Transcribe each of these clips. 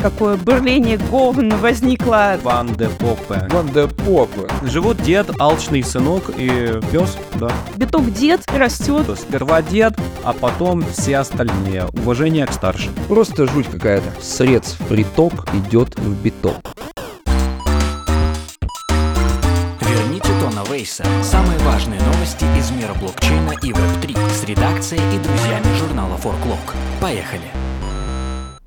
какое бурление говн возникло. Ван де Попе. Ван де Попе. Живут дед, алчный сынок и пес, да. Биток дед растет. Сперва дед, а потом все остальные. Уважение к старшим. Просто жуть какая-то. Средств приток идет в биток. Верните Тона Вейса. Самые важные новости из мира блокчейна и Web3 с редакцией и друзьями журнала Forklog. Поехали!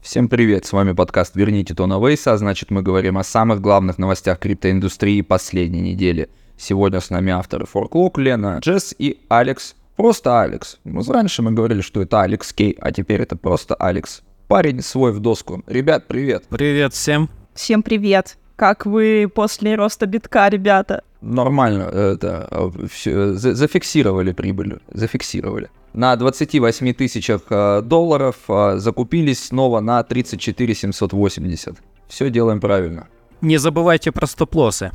Всем привет, с вами подкаст «Верните Тона Вейса», а значит мы говорим о самых главных новостях криптоиндустрии последней недели. Сегодня с нами авторы Forklog, Лена, Джесс и Алекс. Просто Алекс. Ну, раньше мы говорили, что это Алекс Кей, а теперь это просто Алекс. Парень свой в доску. Ребят, привет. Привет всем. Всем привет. Как вы после роста битка, ребята? Нормально, это, все, зафиксировали прибыль, зафиксировали на 28 тысячах э, долларов э, закупились снова на 34 780. Все делаем правильно. Не забывайте про стоп-лоссы.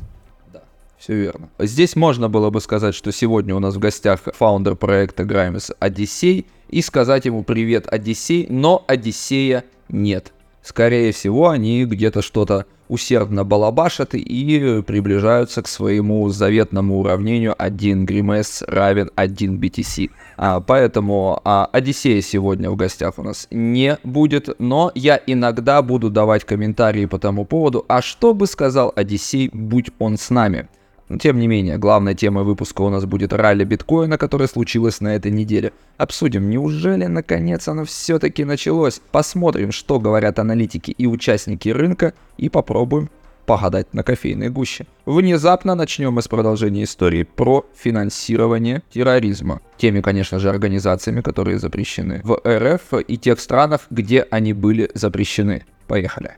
Да, все верно. Здесь можно было бы сказать, что сегодня у нас в гостях фаундер проекта Grimes Одиссей и сказать ему привет, Одиссей, но Одиссея нет. Скорее всего, они где-то что-то усердно балабашат и приближаются к своему заветному уравнению 1 Гримес равен 1 BTC. А, поэтому а, Одиссея сегодня в гостях у нас не будет, но я иногда буду давать комментарии по тому поводу, а что бы сказал Одиссей, будь он с нами. Но тем не менее, главной темой выпуска у нас будет ралли биткоина, которое случилось на этой неделе. Обсудим, неужели наконец оно все-таки началось? Посмотрим, что говорят аналитики и участники рынка, и попробуем погадать на кофейной гуще. Внезапно начнем мы с продолжения истории про финансирование терроризма. Теми, конечно же, организациями, которые запрещены в РФ и тех странах, где они были запрещены. Поехали.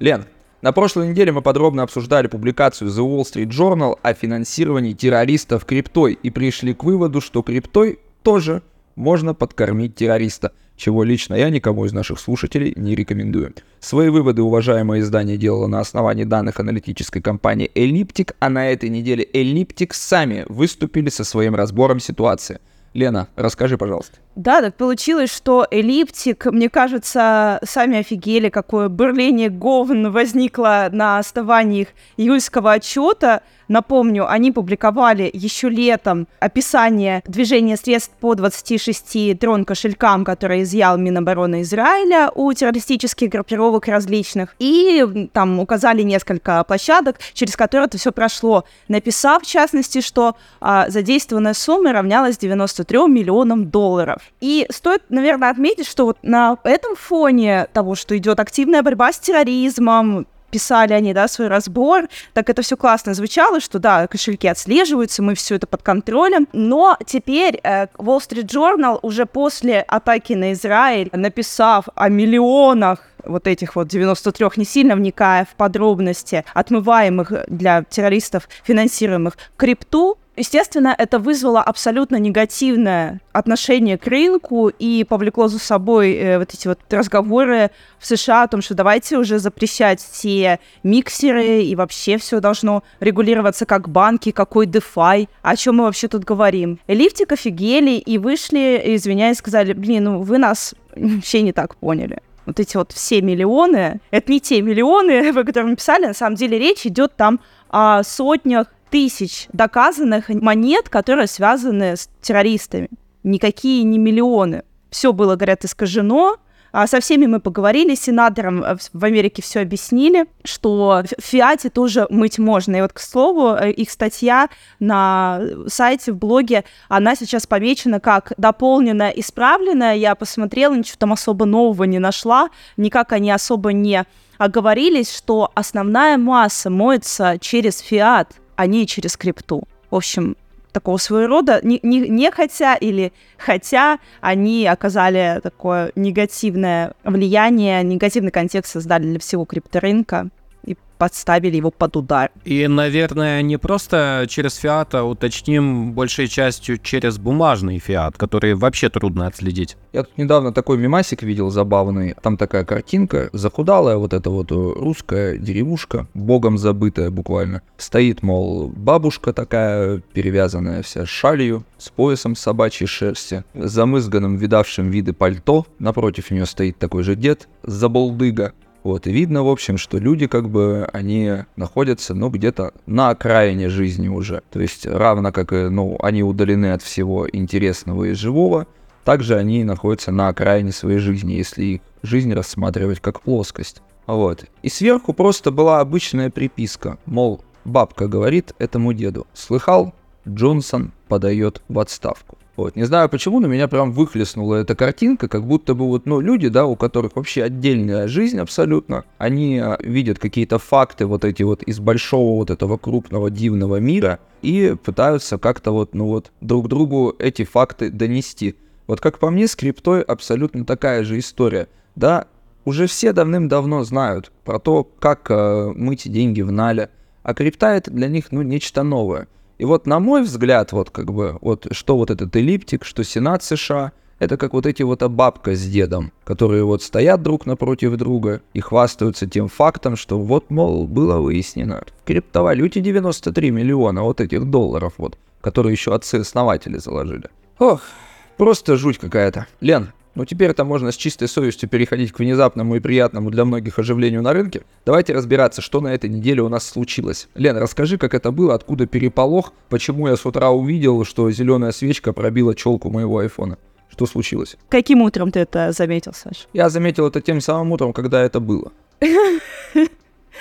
Лен, на прошлой неделе мы подробно обсуждали публикацию The Wall Street Journal о финансировании террористов криптой и пришли к выводу, что криптой тоже можно подкормить террориста, чего лично я никому из наших слушателей не рекомендую. Свои выводы уважаемое издание делало на основании данных аналитической компании Elliptic, а на этой неделе Elliptic сами выступили со своим разбором ситуации – Лена, расскажи, пожалуйста. Да, так получилось, что эллиптик, мне кажется, сами офигели, какое бурление говн возникло на основании их июльского отчета. Напомню, они публиковали еще летом описание движения средств по 26 трон-кошелькам, которые изъял Минобороны Израиля у террористических группировок различных. И там указали несколько площадок, через которые это все прошло, написав, в частности, что а, задействованная сумма равнялась 93 миллионам долларов. И стоит, наверное, отметить, что вот на этом фоне того, что идет активная борьба с терроризмом, писали они, да, свой разбор, так это все классно звучало, что да, кошельки отслеживаются, мы все это под контролем, но теперь э, Wall Street Journal уже после атаки на Израиль, написав о миллионах вот этих вот 93, не сильно вникая в подробности, отмываемых для террористов, финансируемых крипту, Естественно, это вызвало абсолютно негативное отношение к рынку и повлекло за собой э, вот эти вот разговоры в США о том, что давайте уже запрещать все миксеры и вообще все должно регулироваться как банки, какой DeFi, о чем мы вообще тут говорим. Лифтик офигели и вышли, извиняюсь, сказали, блин, ну вы нас вообще не так поняли вот эти вот все миллионы, это не те миллионы, о которых мы писали, на самом деле речь идет там о сотнях тысяч доказанных монет, которые связаны с террористами. Никакие не миллионы. Все было, говорят, искажено. А со всеми мы поговорили, сенаторам э, в Америке все объяснили, что в Фиате тоже мыть можно. И вот, к слову, э, их статья на сайте, в блоге, она сейчас помечена как дополненная, исправленная. Я посмотрела, ничего там особо нового не нашла, никак они особо не оговорились, что основная масса моется через фиат а не через крипту. В общем, такого своего рода, не, не, не хотя или хотя они оказали такое негативное влияние, негативный контекст создали для всего крипторынка. Подставили его под удар. И, наверное, не просто через фиат, а уточним большей частью через бумажный фиат, который вообще трудно отследить. Я тут недавно такой мимасик видел забавный. Там такая картинка, захудалая вот эта вот русская деревушка, богом забытая буквально. Стоит, мол, бабушка такая, перевязанная вся шалью, с поясом собачьей шерсти, замызганным, видавшим виды пальто. Напротив нее стоит такой же дед, заболдыга. Вот, и видно, в общем, что люди, как бы, они находятся, ну, где-то на окраине жизни уже. То есть, равно как, ну, они удалены от всего интересного и живого, также они находятся на окраине своей жизни, если их жизнь рассматривать как плоскость. Вот. И сверху просто была обычная приписка, мол, бабка говорит этому деду, слыхал, Джонсон подает в отставку. Вот. Не знаю почему, но меня прям выхлестнула эта картинка, как будто бы вот, ну, люди, да, у которых вообще отдельная жизнь абсолютно, они а, видят какие-то факты вот эти вот из большого вот этого крупного дивного мира и пытаются как-то вот, ну вот, друг другу эти факты донести. Вот как по мне, с криптой абсолютно такая же история. Да, уже все давным-давно знают про то, как э, мыть деньги в нале, а крипта это для них, ну, нечто новое. И вот, на мой взгляд, вот как бы, вот что вот этот эллиптик, что Сенат США, это как вот эти вот бабка с дедом, которые вот стоят друг напротив друга и хвастаются тем фактом, что вот, мол, было выяснено. В криптовалюте 93 миллиона вот этих долларов вот, которые еще отцы-основатели заложили. Ох, просто жуть какая-то. Лен, ну теперь это можно с чистой совестью переходить к внезапному и приятному для многих оживлению на рынке. Давайте разбираться, что на этой неделе у нас случилось. Лен, расскажи, как это было, откуда переполох, почему я с утра увидел, что зеленая свечка пробила челку моего айфона. Что случилось? Каким утром ты это заметил, Саш? Я заметил это тем самым утром, когда это было.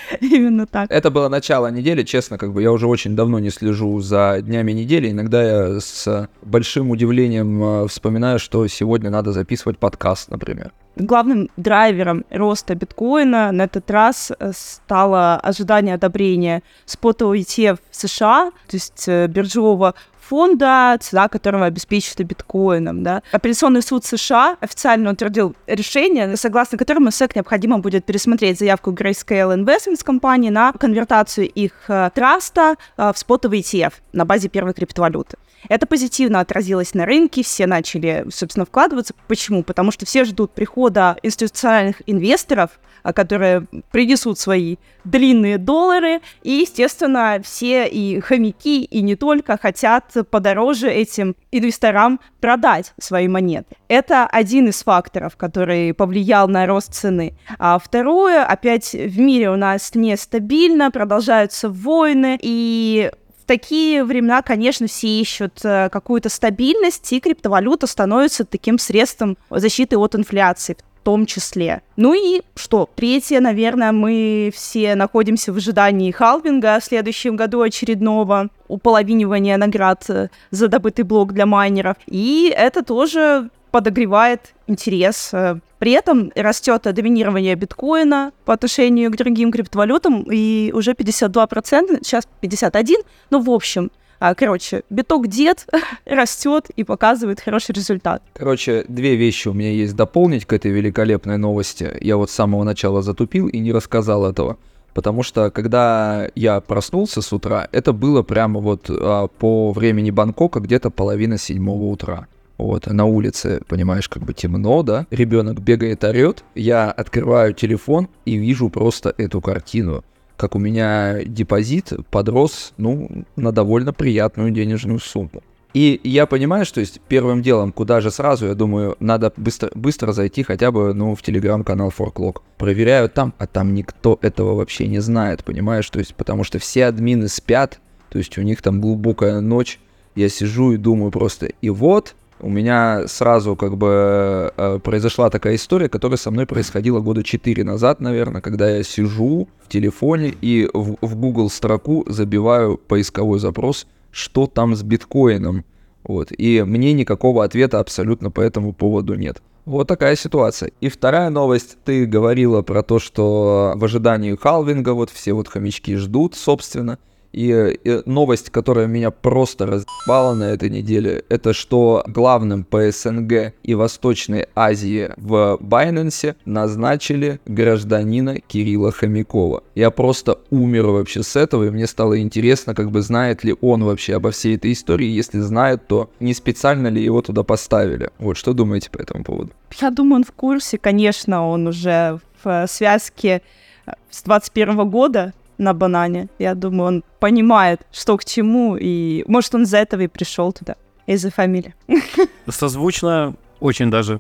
Именно так. Это было начало недели, честно, как бы я уже очень давно не слежу за днями недели. Иногда я с большим удивлением э, вспоминаю, что сегодня надо записывать подкаст, например. Главным драйвером роста биткоина на этот раз э, стало ожидание одобрения спотового ETF в США, то есть э, биржевого фонда, цена которого обеспечена биткоином. Да. Апелляционный суд США официально утвердил решение, согласно которому SEC необходимо будет пересмотреть заявку Grayscale Investments компании на конвертацию их э, траста э, в спотовый ETF на базе первой криптовалюты. Это позитивно отразилось на рынке, все начали, собственно, вкладываться. Почему? Потому что все ждут прихода институциональных инвесторов, а, которые принесут свои длинные доллары, и, естественно, все и хомяки, и не только хотят подороже этим инвесторам продать свои монеты. Это один из факторов, который повлиял на рост цены. А второе, опять в мире у нас нестабильно, продолжаются войны, и такие времена, конечно, все ищут э, какую-то стабильность, и криптовалюта становится таким средством защиты от инфляции в том числе. Ну и что? Третье, наверное, мы все находимся в ожидании халвинга в следующем году очередного, уполовинивания наград э, за добытый блок для майнеров. И это тоже подогревает интерес. Э, при этом растет доминирование биткоина по отношению к другим криптовалютам, и уже 52%, сейчас 51%, ну, в общем, а, Короче, биток дед растет и показывает хороший результат. Короче, две вещи у меня есть дополнить к этой великолепной новости. Я вот с самого начала затупил и не рассказал этого. Потому что когда я проснулся с утра, это было прямо вот а, по времени Бангкока где-то половина седьмого утра. Вот, на улице, понимаешь, как бы темно, да? Ребенок бегает, орет. Я открываю телефон и вижу просто эту картину. Как у меня депозит подрос, ну, на довольно приятную денежную сумму. И я понимаю, что есть первым делом, куда же сразу, я думаю, надо быстро, быстро зайти хотя бы, ну, в телеграм-канал Forklog. Проверяю там, а там никто этого вообще не знает, понимаешь? То есть, потому что все админы спят, то есть у них там глубокая ночь. Я сижу и думаю просто, и вот у меня сразу как бы э, произошла такая история, которая со мной происходила года 4 назад, наверное, когда я сижу в телефоне и в, в Google строку забиваю поисковой запрос, что там с биткоином. Вот. И мне никакого ответа абсолютно по этому поводу нет. Вот такая ситуация. И вторая новость. Ты говорила про то, что в ожидании халвинга вот все вот хомячки ждут, собственно. И, э, новость, которая меня просто разъебала на этой неделе, это что главным по СНГ и Восточной Азии в Байнансе назначили гражданина Кирилла Хомякова. Я просто умер вообще с этого, и мне стало интересно, как бы знает ли он вообще обо всей этой истории. Если знает, то не специально ли его туда поставили. Вот, что думаете по этому поводу? Я думаю, он в курсе, конечно, он уже в связке э, с 21 года на банане. Я думаю, он понимает, что к чему, и может, он из-за этого и пришел туда, из-за фамилии. Созвучно очень даже.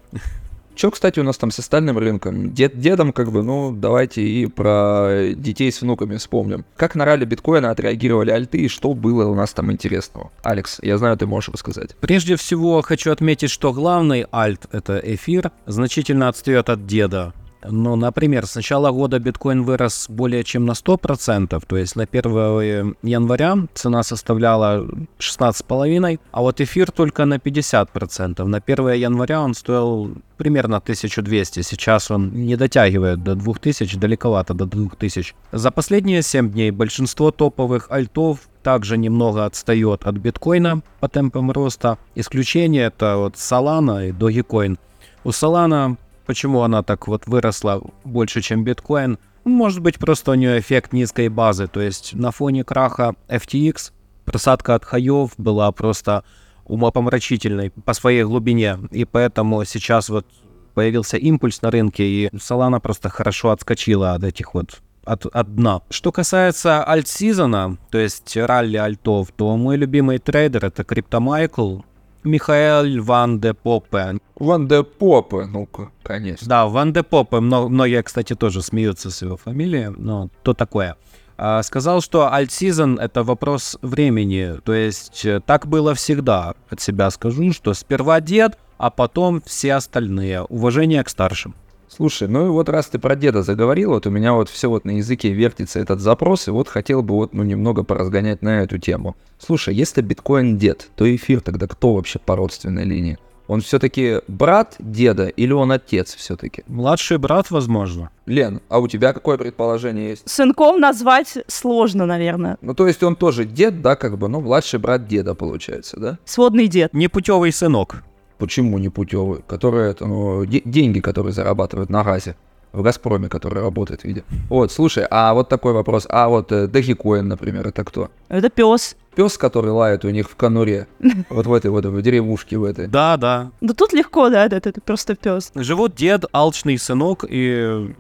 Что, кстати, у нас там с остальным рынком? Дед, дедом, как бы, ну, давайте и про детей с внуками вспомним. Как на ралли биткоина отреагировали альты и что было у нас там интересного? Алекс, я знаю, ты можешь рассказать. Прежде всего, хочу отметить, что главный альт — это эфир, значительно отстает от деда. Ну, например, с начала года биткоин вырос более чем на 100%, то есть на 1 января цена составляла 16,5, а вот эфир только на 50%. На 1 января он стоил примерно 1200, сейчас он не дотягивает до 2000, далековато до 2000. За последние 7 дней большинство топовых альтов также немного отстает от биткоина по темпам роста. Исключение это вот Solana и Dogecoin. У Solana Почему она так вот выросла больше, чем биткоин? Может быть, просто у нее эффект низкой базы. То есть на фоне краха FTX просадка от хаев была просто умопомрачительной по своей глубине. И поэтому сейчас вот появился импульс на рынке, и Solana просто хорошо отскочила от этих вот от, от дна. Что касается альт-сезона, то есть ралли альтов, то мой любимый трейдер это CryptoMichael. Михаэль Ван де Попе. Ван де Попе, ну-ка, конечно. Да, Ван де Попе. Многие, кстати, тоже смеются с его фамилией, но то такое. А, сказал, что альт-сезон — это вопрос времени. То есть э, так было всегда. От себя скажу, что сперва дед, а потом все остальные. Уважение к старшим. Слушай, ну и вот раз ты про деда заговорил, вот у меня вот все вот на языке вертится этот запрос, и вот хотел бы вот ну немного поразгонять на эту тему. Слушай, если биткоин дед, то эфир тогда кто вообще по родственной линии? Он все-таки брат деда или он отец все-таки? Младший брат, возможно. Лен, а у тебя какое предположение есть? Сынком назвать сложно, наверное. Ну, то есть он тоже дед, да, как бы, ну, младший брат деда получается, да? Сводный дед. Непутевый сынок. Почему не путевый? Которые, это, ну, де- деньги, которые зарабатывают на газе. В Газпроме, который работает, видя. Вот, слушай, а вот такой вопрос. А вот э, Dogecoin, например, это кто? Это пес. Пес, который лает у них в конуре. Вот в этой вот в деревушке в этой. Да, да. Да тут легко, да, это, это просто пес. Живут дед, алчный сынок и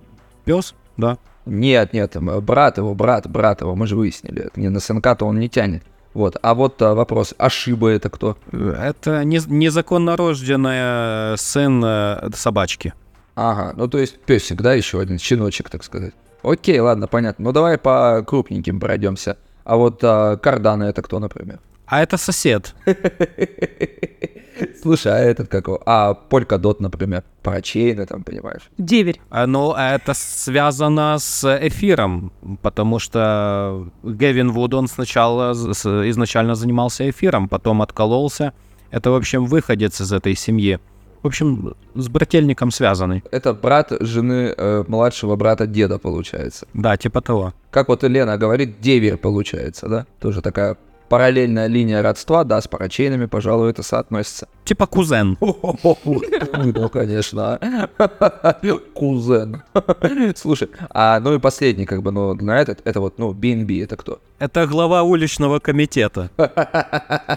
пес, да. Нет, нет, брат его, брат, брат его, мы же выяснили. Не на сынка-то он не тянет. Вот, а вот а, вопрос, Ашиба это кто? Это не, незаконно рожденная сын э, собачки. Ага, ну то есть песик, да, еще один, щеночек, так сказать. Окей, ладно, понятно. Ну давай по крупненьким пройдемся. А вот а, Кардана это кто, например? А это сосед. Слушай, а этот какого? А Polkadot, например, парачейны там, понимаешь? Деверь. А, Ну, это связано с эфиром, потому что Гевин Вуд, он сначала изначально занимался эфиром, потом откололся. Это, в общем, выходец из этой семьи. В общем, с брательником связанный. Это брат жены э, младшего брата деда, получается. Да, типа того. Как вот Лена говорит, деверь получается, да? Тоже такая параллельная линия родства, да, с парачейнами, пожалуй, это соотносится. Типа кузен. Ну, конечно. а. Кузен. Слушай, а ну и последний, как бы, ну, на этот, это вот, ну, BNB, это кто? Это глава уличного комитета.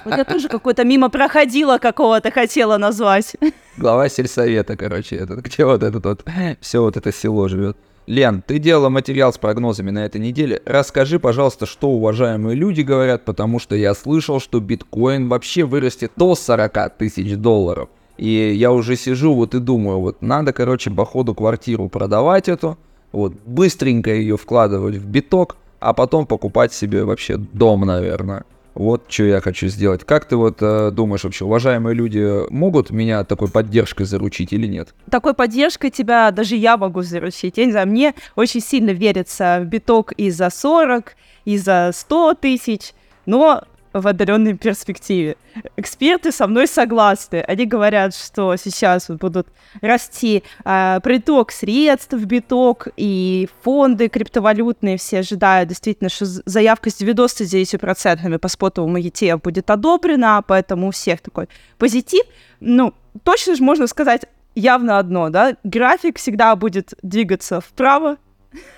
Вот я тоже какой-то мимо проходила какого-то хотела назвать. Глава сельсовета, короче, этот, где вот этот вот, все вот это село живет. Лен, ты делала материал с прогнозами на этой неделе. Расскажи, пожалуйста, что уважаемые люди говорят, потому что я слышал, что биткоин вообще вырастет до 40 тысяч долларов. И я уже сижу вот и думаю, вот надо, короче, по ходу квартиру продавать эту, вот быстренько ее вкладывать в биток, а потом покупать себе вообще дом, наверное. Вот что я хочу сделать. Как ты вот э, думаешь вообще, уважаемые люди могут меня такой поддержкой заручить или нет? Такой поддержкой тебя даже я могу заручить. Я не знаю, мне очень сильно верится в биток и за 40, и за 100 тысяч. Но в отдаленной перспективе. Эксперты со мной согласны. Они говорят, что сейчас будут расти э, приток средств в биток, и фонды криптовалютные все ожидают действительно, что заявка с 99% по спотовому ETF будет одобрена, поэтому у всех такой позитив. Ну, точно же можно сказать явно одно, да, график всегда будет двигаться вправо,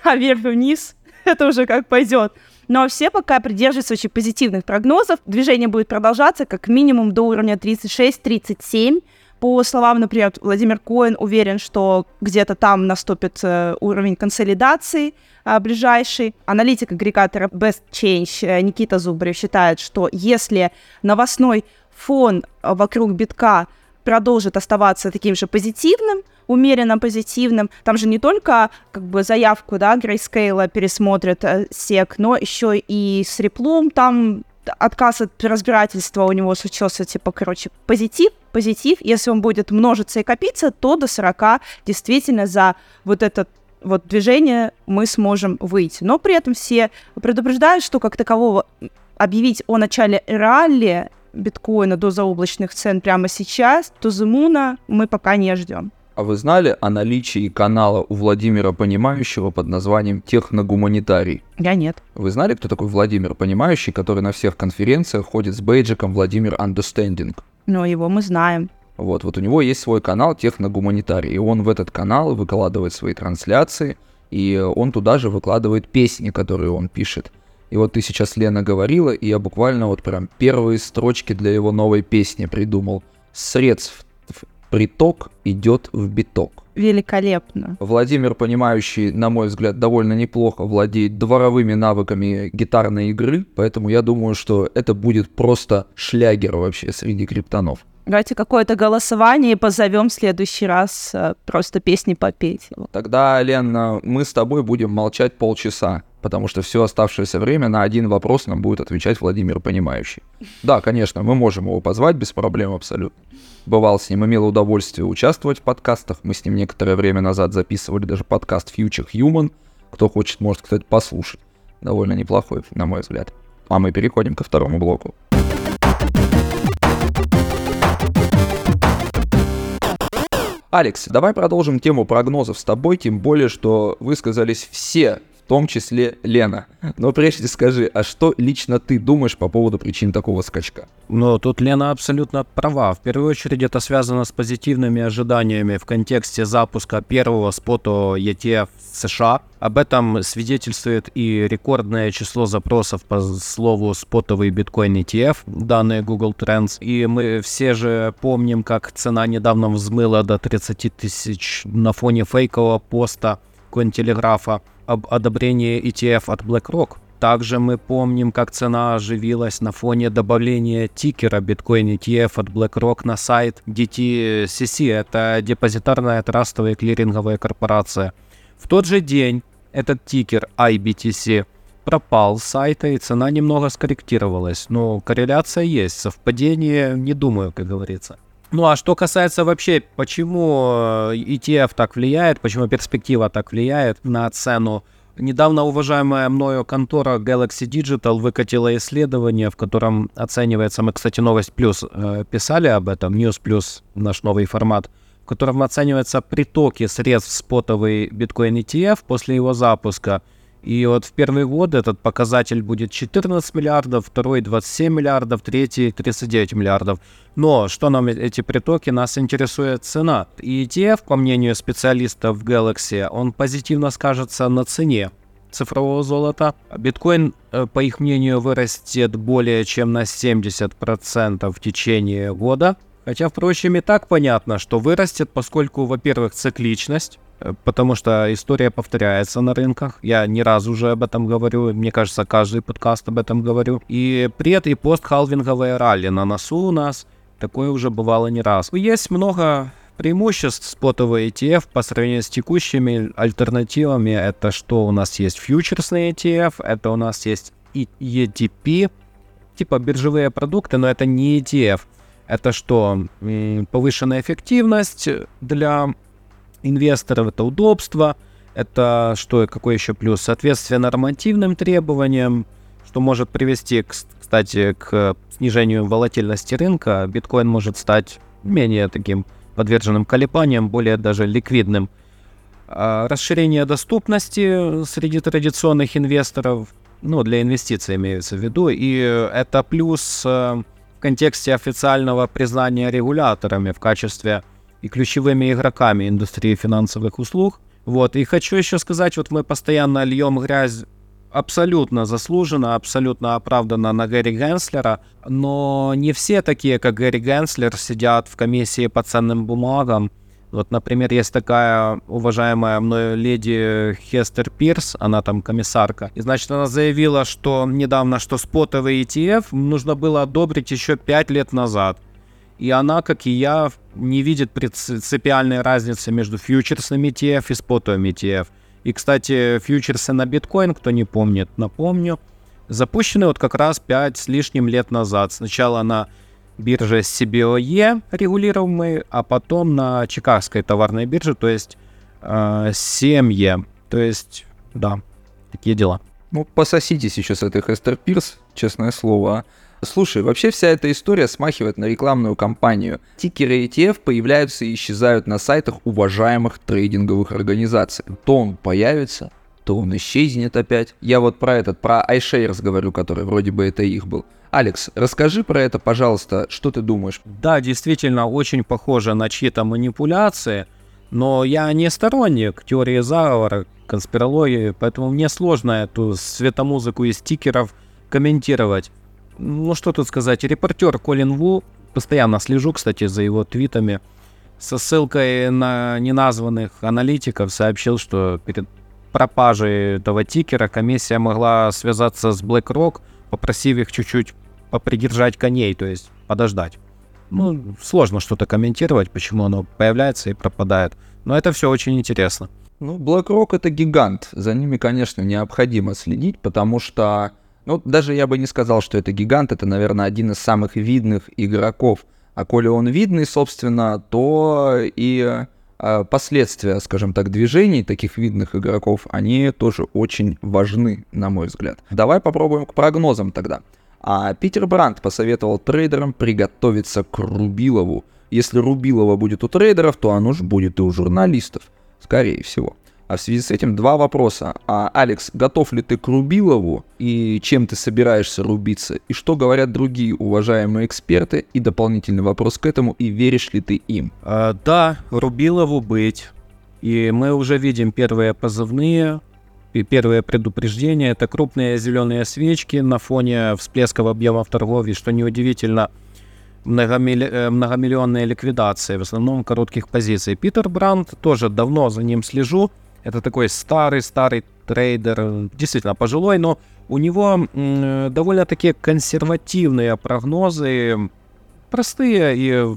а вверх-вниз, это уже как пойдет. Но все пока придерживаются очень позитивных прогнозов. Движение будет продолжаться как минимум до уровня 36-37. По словам, например, Владимир Коин уверен, что где-то там наступит э, уровень консолидации э, ближайший. Аналитик агрегатора Best Change э, Никита Зубарев считает, что если новостной фон вокруг битка продолжит оставаться таким же позитивным, умеренно позитивным. Там же не только как бы заявку, да, Грейскейла пересмотрят э, СЕК, но еще и с реплом там отказ от разбирательства у него случился, типа, короче, позитив, позитив. Если он будет множиться и копиться, то до 40 действительно за вот этот вот движение мы сможем выйти. Но при этом все предупреждают, что как такового объявить о начале ралли биткоина до заоблачных цен прямо сейчас, то Зимуна мы пока не ждем. А вы знали о наличии канала у Владимира Понимающего под названием «Техногуманитарий»? Я нет. Вы знали, кто такой Владимир Понимающий, который на всех конференциях ходит с бейджиком «Владимир Understanding»? Ну, его мы знаем. Вот, вот у него есть свой канал «Техногуманитарий», и он в этот канал выкладывает свои трансляции, и он туда же выкладывает песни, которые он пишет. И вот ты сейчас, Лена, говорила, и я буквально вот прям первые строчки для его новой песни придумал. Средств приток идет в биток. Великолепно. Владимир, понимающий, на мой взгляд, довольно неплохо владеет дворовыми навыками гитарной игры, поэтому я думаю, что это будет просто шлягер вообще среди криптонов. Давайте какое-то голосование и позовем в следующий раз э, просто песни попеть. Тогда, Лен, мы с тобой будем молчать полчаса потому что все оставшееся время на один вопрос нам будет отвечать Владимир Понимающий. Да, конечно, мы можем его позвать без проблем абсолютно. Бывал с ним, имел удовольствие участвовать в подкастах. Мы с ним некоторое время назад записывали даже подкаст Future Human. Кто хочет, может, кстати, послушать. Довольно неплохой, на мой взгляд. А мы переходим ко второму блоку. Алекс, давай продолжим тему прогнозов с тобой, тем более, что высказались все том числе Лена. Но прежде скажи, а что лично ты думаешь по поводу причин такого скачка? Ну, тут Лена абсолютно права. В первую очередь это связано с позитивными ожиданиями в контексте запуска первого спота ETF в США. Об этом свидетельствует и рекордное число запросов по слову спотовый биткоин ETF, данные Google Trends. И мы все же помним, как цена недавно взмыла до 30 тысяч на фоне фейкового поста Cointelegraph об одобрении ETF от BlackRock. Также мы помним, как цена оживилась на фоне добавления тикера Bitcoin ETF от BlackRock на сайт DTCC. Это депозитарная трастовая клиринговая корпорация. В тот же день этот тикер IBTC пропал с сайта, и цена немного скорректировалась. Но корреляция есть, совпадение не думаю, как говорится. Ну а что касается вообще, почему э, ETF так влияет, почему перспектива так влияет на цену, Недавно уважаемая мною контора Galaxy Digital выкатила исследование, в котором оценивается, мы, кстати, Новость Плюс э, писали об этом, News Плюс, наш новый формат, в котором оцениваются притоки средств спотовый биткоин ETF после его запуска – и вот в первый год этот показатель будет 14 миллиардов, второй 27 миллиардов, третий 39 миллиардов. Но что нам эти притоки? Нас интересует цена. И ETF, по мнению специалистов Galaxy, он позитивно скажется на цене цифрового золота. Биткоин, э, по их мнению, вырастет более чем на 70% в течение года. Хотя, впрочем, и так понятно, что вырастет, поскольку, во-первых, цикличность, Э, потому что история повторяется на рынках. Я не раз уже об этом говорю, мне кажется, каждый подкаст об этом говорю. И пред и постхалвинговое ралли на носу у нас. Такое уже бывало не раз. Есть много преимуществ спотового ETF по сравнению с текущими альтернативами. Это что у нас есть фьючерсный ETF, это у нас есть ETP, типа биржевые продукты, но это не ETF. Это что? Повышенная эффективность для инвесторов, это удобство, это что, какой еще плюс? Соответствие нормативным требованиям, что может привести, к, кстати, к снижению волатильности рынка биткоин может стать менее таким подверженным колебаниям, более даже ликвидным. А расширение доступности среди традиционных инвесторов, ну, для инвестиций имеется в виду, и это плюс э, в контексте официального признания регуляторами в качестве и ключевыми игроками индустрии финансовых услуг. Вот, и хочу еще сказать, вот мы постоянно льем грязь абсолютно заслуженно, абсолютно оправданно на Гэри Генслера, но не все такие, как Гэри Генслер, сидят в комиссии по ценным бумагам. Вот, например, есть такая уважаемая мною леди Хестер Пирс, она там комиссарка, и, значит, она заявила, что недавно, что спотовый ETF нужно было одобрить еще 5 лет назад. И она, как и я, не видит принципиальной разницы между фьючерсными ETF и спотовыми ETF. И, кстати, фьючерсы на биткоин, кто не помнит, напомню, запущены вот как раз 5 с лишним лет назад. Сначала на бирже CBOE регулируемой, а потом на Чикагской товарной бирже, то есть э, CME. То есть, да, такие дела. Ну, пососитесь еще с этой Хестер Пирс, честное слово. Слушай, вообще вся эта история смахивает на рекламную кампанию. Тикеры ETF появляются и исчезают на сайтах уважаемых трейдинговых организаций. То он появится, то он исчезнет опять. Я вот про этот, про iShares говорю, который вроде бы это их был. Алекс, расскажи про это, пожалуйста, что ты думаешь? Да, действительно, очень похоже на чьи-то манипуляции, но я не сторонник теории заговора, конспирологии, поэтому мне сложно эту светомузыку из стикеров комментировать ну что тут сказать, репортер Колин Ву, постоянно слежу, кстати, за его твитами, со ссылкой на неназванных аналитиков сообщил, что перед пропажей этого тикера комиссия могла связаться с BlackRock, попросив их чуть-чуть попридержать коней, то есть подождать. Ну, сложно что-то комментировать, почему оно появляется и пропадает. Но это все очень интересно. Ну, BlackRock это гигант. За ними, конечно, необходимо следить, потому что ну, даже я бы не сказал, что это гигант, это, наверное, один из самых видных игроков. А коли он видный, собственно, то и э, последствия, скажем так, движений таких видных игроков, они тоже очень важны, на мой взгляд. Давай попробуем к прогнозам тогда. А Питер Брандт посоветовал трейдерам приготовиться к Рубилову. Если Рубилова будет у трейдеров, то оно же будет и у журналистов, скорее всего. А в связи с этим два вопроса. А, Алекс, готов ли ты к Рубилову и чем ты собираешься рубиться? И что говорят другие уважаемые эксперты? И дополнительный вопрос к этому, и веришь ли ты им? А, да, Рубилову быть. И мы уже видим первые позывные, и первые предупреждения. Это крупные зеленые свечки на фоне всплесков объемов торговли, что неудивительно, многомилли... Э, многомиллионные ликвидации, в основном коротких позиций. Питер Брандт тоже давно за ним слежу. Это такой старый-старый трейдер, действительно пожилой, но у него м, довольно-таки консервативные прогнозы, простые и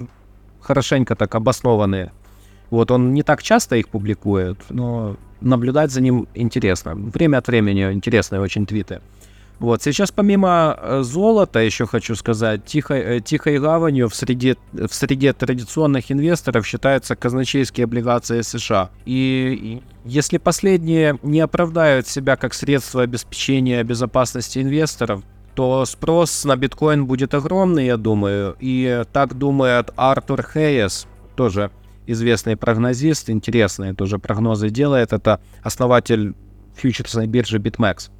хорошенько так обоснованные. Вот он не так часто их публикует, но наблюдать за ним интересно. Время от времени интересные очень твиты. Вот, сейчас помимо э, золота, еще хочу сказать, тихой, э, тихой гаванью в среде, в среде традиционных инвесторов считаются казначейские облигации США. И если последние не оправдают себя как средство обеспечения безопасности инвесторов, то спрос на биткоин будет огромный, я думаю. И так думает Артур Хейес, тоже известный прогнозист, интересные тоже прогнозы делает. Это основатель фьючерсной биржи BitMEX.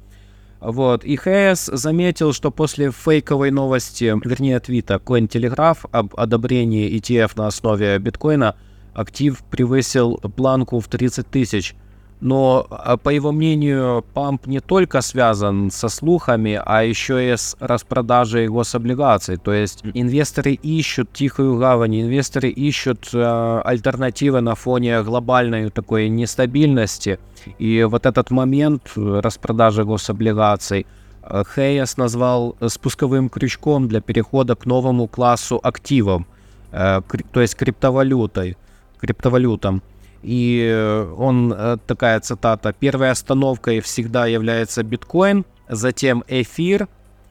Вот. И ХС заметил, что после фейковой новости, вернее твита Cointelegraph об одобрении ETF на основе биткоина, актив превысил планку в 30 тысяч – но, а, по его мнению, памп не только связан со слухами, а еще и с распродажей гособлигаций. То есть инвесторы ищут тихую гавань, инвесторы ищут э, альтернативы на фоне глобальной такой нестабильности. И вот этот момент распродажи гособлигаций э, Хейс назвал спусковым крючком для перехода к новому классу активов, э, то есть криптовалютой, криптовалютам. И э, он, э, такая цитата, первой остановкой всегда является биткоин, затем эфир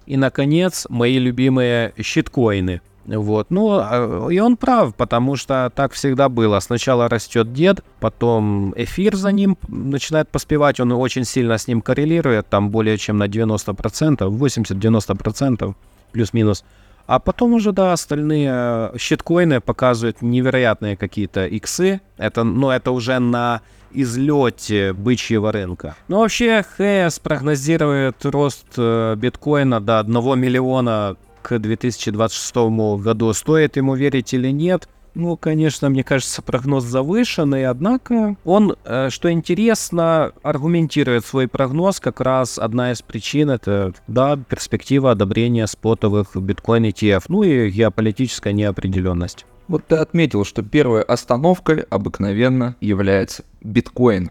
и, наконец, мои любимые щиткоины. Вот, ну, а, и он прав, потому что так всегда было. Сначала растет дед, потом эфир за ним начинает поспевать, он очень сильно с ним коррелирует, там более чем на 90%, 80-90%. плюс-минус. А потом уже, да, остальные щиткоины показывают невероятные какие-то иксы. Это, ну, это уже на излете бычьего рынка. Но вообще ХС прогнозирует рост э, биткоина до 1 миллиона к 2026 году. Стоит ему верить или нет? Ну, конечно, мне кажется, прогноз завышенный, однако он, э, что интересно, аргументирует свой прогноз. Как раз одна из причин это, да, перспектива одобрения спотовых биткоин ETF, ну и геополитическая неопределенность. Вот ты отметил, что первой остановкой обыкновенно является биткоин.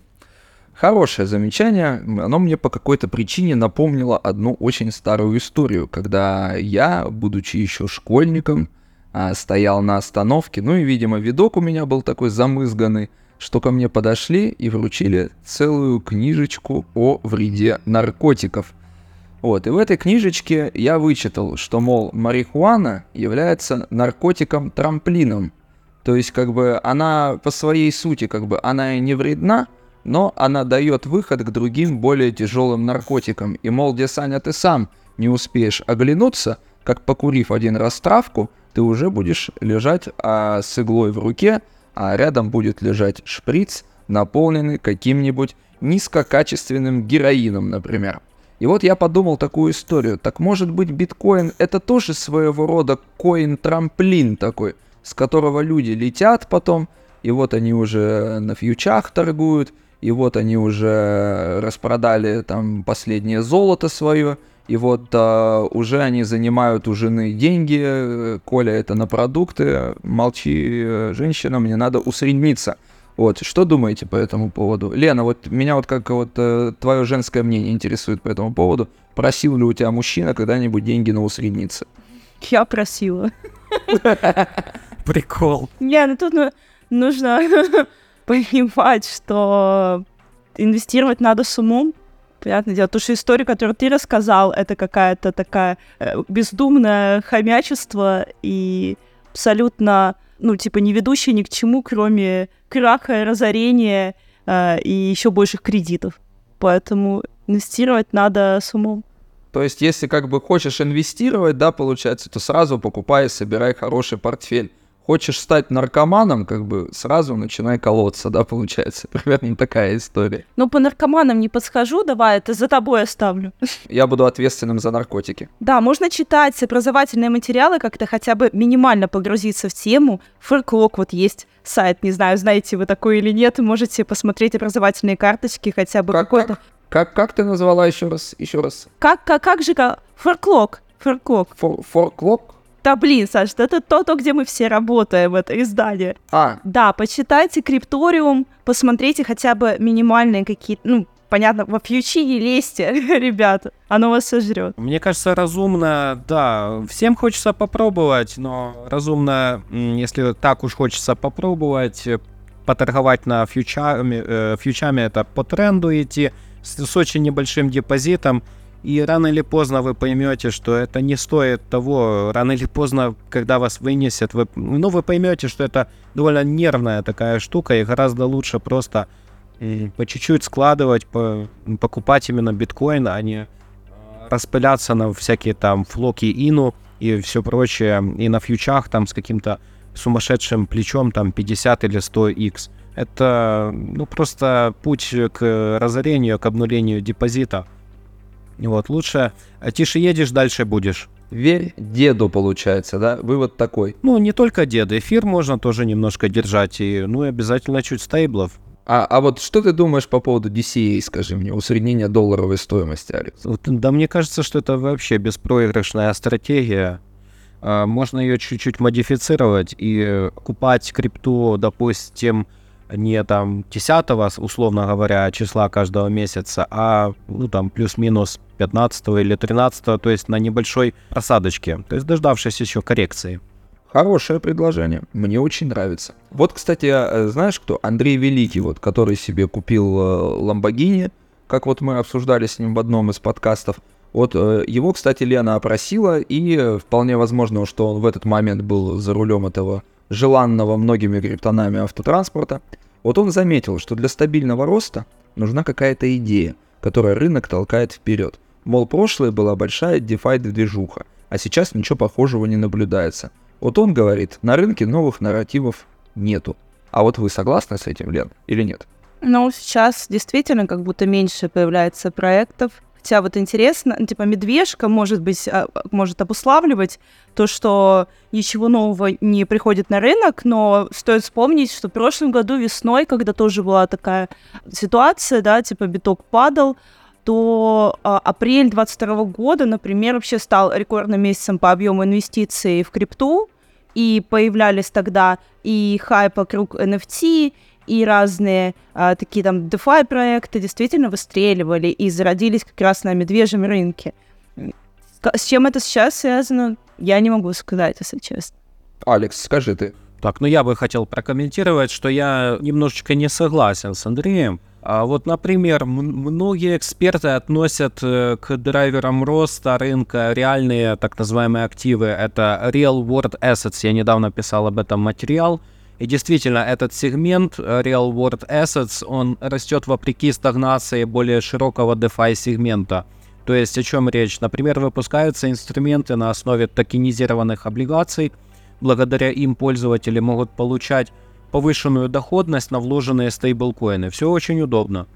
Хорошее замечание, оно мне по какой-то причине напомнило одну очень старую историю, когда я, будучи еще школьником, а, стоял на остановке, ну и, видимо, видок у меня был такой замызганный, что ко мне подошли и вручили целую книжечку о вреде наркотиков. Вот, и в этой книжечке я вычитал, что, мол, марихуана является наркотиком-трамплином. То есть, как бы, она по своей сути, как бы, она и не вредна, но она дает выход к другим более тяжелым наркотикам. И, мол, где, Саня, ты сам не успеешь оглянуться, как покурив один раз травку, ты уже будешь лежать а, с иглой в руке, а рядом будет лежать шприц, наполненный каким-нибудь низкокачественным героином, например. И вот я подумал такую историю. Так может быть биткоин это тоже своего рода коин-трамплин такой, с которого люди летят потом, и вот они уже на фьючах торгуют, и вот они уже распродали там последнее золото свое, и вот а, уже они занимают у жены деньги, Коля это на продукты, молчи, женщина, мне надо усредниться. Вот, что думаете по этому поводу? Лена, вот меня вот как вот э, твое женское мнение интересует по этому поводу. Просил ли у тебя мужчина когда-нибудь деньги на усредниться? Я просила. Прикол. Не, ну тут ну, нужно понимать, что инвестировать надо с умом. Понятное дело, потому что история, которую ты рассказал, это какая-то такая э, бездумное хомячество и абсолютно ну, типа, не ведущие ни к чему, кроме краха, разорения э, и еще больших кредитов. Поэтому инвестировать надо с умом. То есть, если как бы хочешь инвестировать, да, получается, то сразу покупай, собирай хороший портфель. Хочешь стать наркоманом, как бы сразу начинай колоться, да, получается. Примерно такая история. Ну, по наркоманам не подсхожу, давай, это за тобой оставлю. Я буду ответственным за наркотики. Да, можно читать образовательные материалы, как-то хотя бы минимально погрузиться в тему. Фольклок вот есть сайт, не знаю, знаете вы такой или нет, можете посмотреть образовательные карточки, хотя бы как, какой-то... Как, как, как ты назвала еще раз? Еще раз. Как, как, как же. Форклок. Форклок. Форклок? Да блин, Саш, это то, то, где мы все работаем, это издание. А. Да, почитайте Крипториум, посмотрите хотя бы минимальные какие-то, ну, понятно, во фьючи не лезьте, ребята, оно вас сожрет. Мне кажется, разумно, да, всем хочется попробовать, но разумно, если так уж хочется попробовать, поторговать на фьючами, э, фьючами это по тренду идти, с, с очень небольшим депозитом, и рано или поздно вы поймете, что это не стоит того. Рано или поздно, когда вас вынесет, вы, ну, вы поймете, что это довольно нервная такая штука, и гораздо лучше просто по чуть-чуть складывать, по, покупать именно биткоин, а не а, распыляться на всякие там флоки ину и все прочее, и на фьючах там с каким-то сумасшедшим плечом там 50 или 100 x Это ну просто путь к разорению, к обнулению депозита. Вот, лучше а тише едешь, дальше будешь. Верь деду, получается, да? Вывод такой. Ну, не только деда. Эфир можно тоже немножко держать. И, ну, и обязательно чуть стейблов. А, а вот что ты думаешь по поводу DCA, скажи мне, усреднения долларовой стоимости, Алекс? Вот, да мне кажется, что это вообще беспроигрышная стратегия. А, можно ее чуть-чуть модифицировать и купать крипту, допустим, не там 10 условно говоря, числа каждого месяца, а ну там плюс-минус 15 или 13, то есть на небольшой просадочке, то есть дождавшись еще коррекции. Хорошее предложение, мне очень нравится. Вот, кстати, э, знаешь кто? Андрей Великий, вот, который себе купил э, Ламбогини, как вот мы обсуждали с ним в одном из подкастов. Вот э, его, кстати, Лена опросила, и вполне возможно, что он в этот момент был за рулем этого желанного многими криптонами автотранспорта. Вот он заметил, что для стабильного роста нужна какая-то идея, которая рынок толкает вперед. Мол, прошлое была большая DeFi движуха. а сейчас ничего похожего не наблюдается. Вот он говорит, на рынке новых нарративов нету. А вот вы согласны с этим, Лен, или нет? Ну, сейчас действительно как будто меньше появляется проектов. Хотя вот интересно, ну, типа медвежка, может быть, а, может обуславливать то, что ничего нового не приходит на рынок, но стоит вспомнить, что в прошлом году весной, когда тоже была такая ситуация, да, типа биток падал, то а, апрель 22 года, например, вообще стал рекордным месяцем по объему инвестиций в крипту, и появлялись тогда и хайп вокруг NFT, и разные а, такие там DeFi проекты действительно выстреливали и зародились как раз на медвежьем рынке. С чем это сейчас связано, я не могу сказать, если честно. Алекс, скажи ты. Так, ну я бы хотел прокомментировать, что я немножечко не согласен с Андреем. А вот, например, многие эксперты относят э, к драйверам роста рынка реальные так называемые активы. Это real world assets. Я недавно писал об этом материал. И действительно, этот сегмент э, Real World Assets, он растет вопреки стагнации более широкого DeFi сегмента. То есть о чем речь? Например, выпускаются инструменты на основе токенизированных облигаций. Благодаря им пользователи могут получать повышенную доходность на вложенные стейблкоины. Все очень удобно.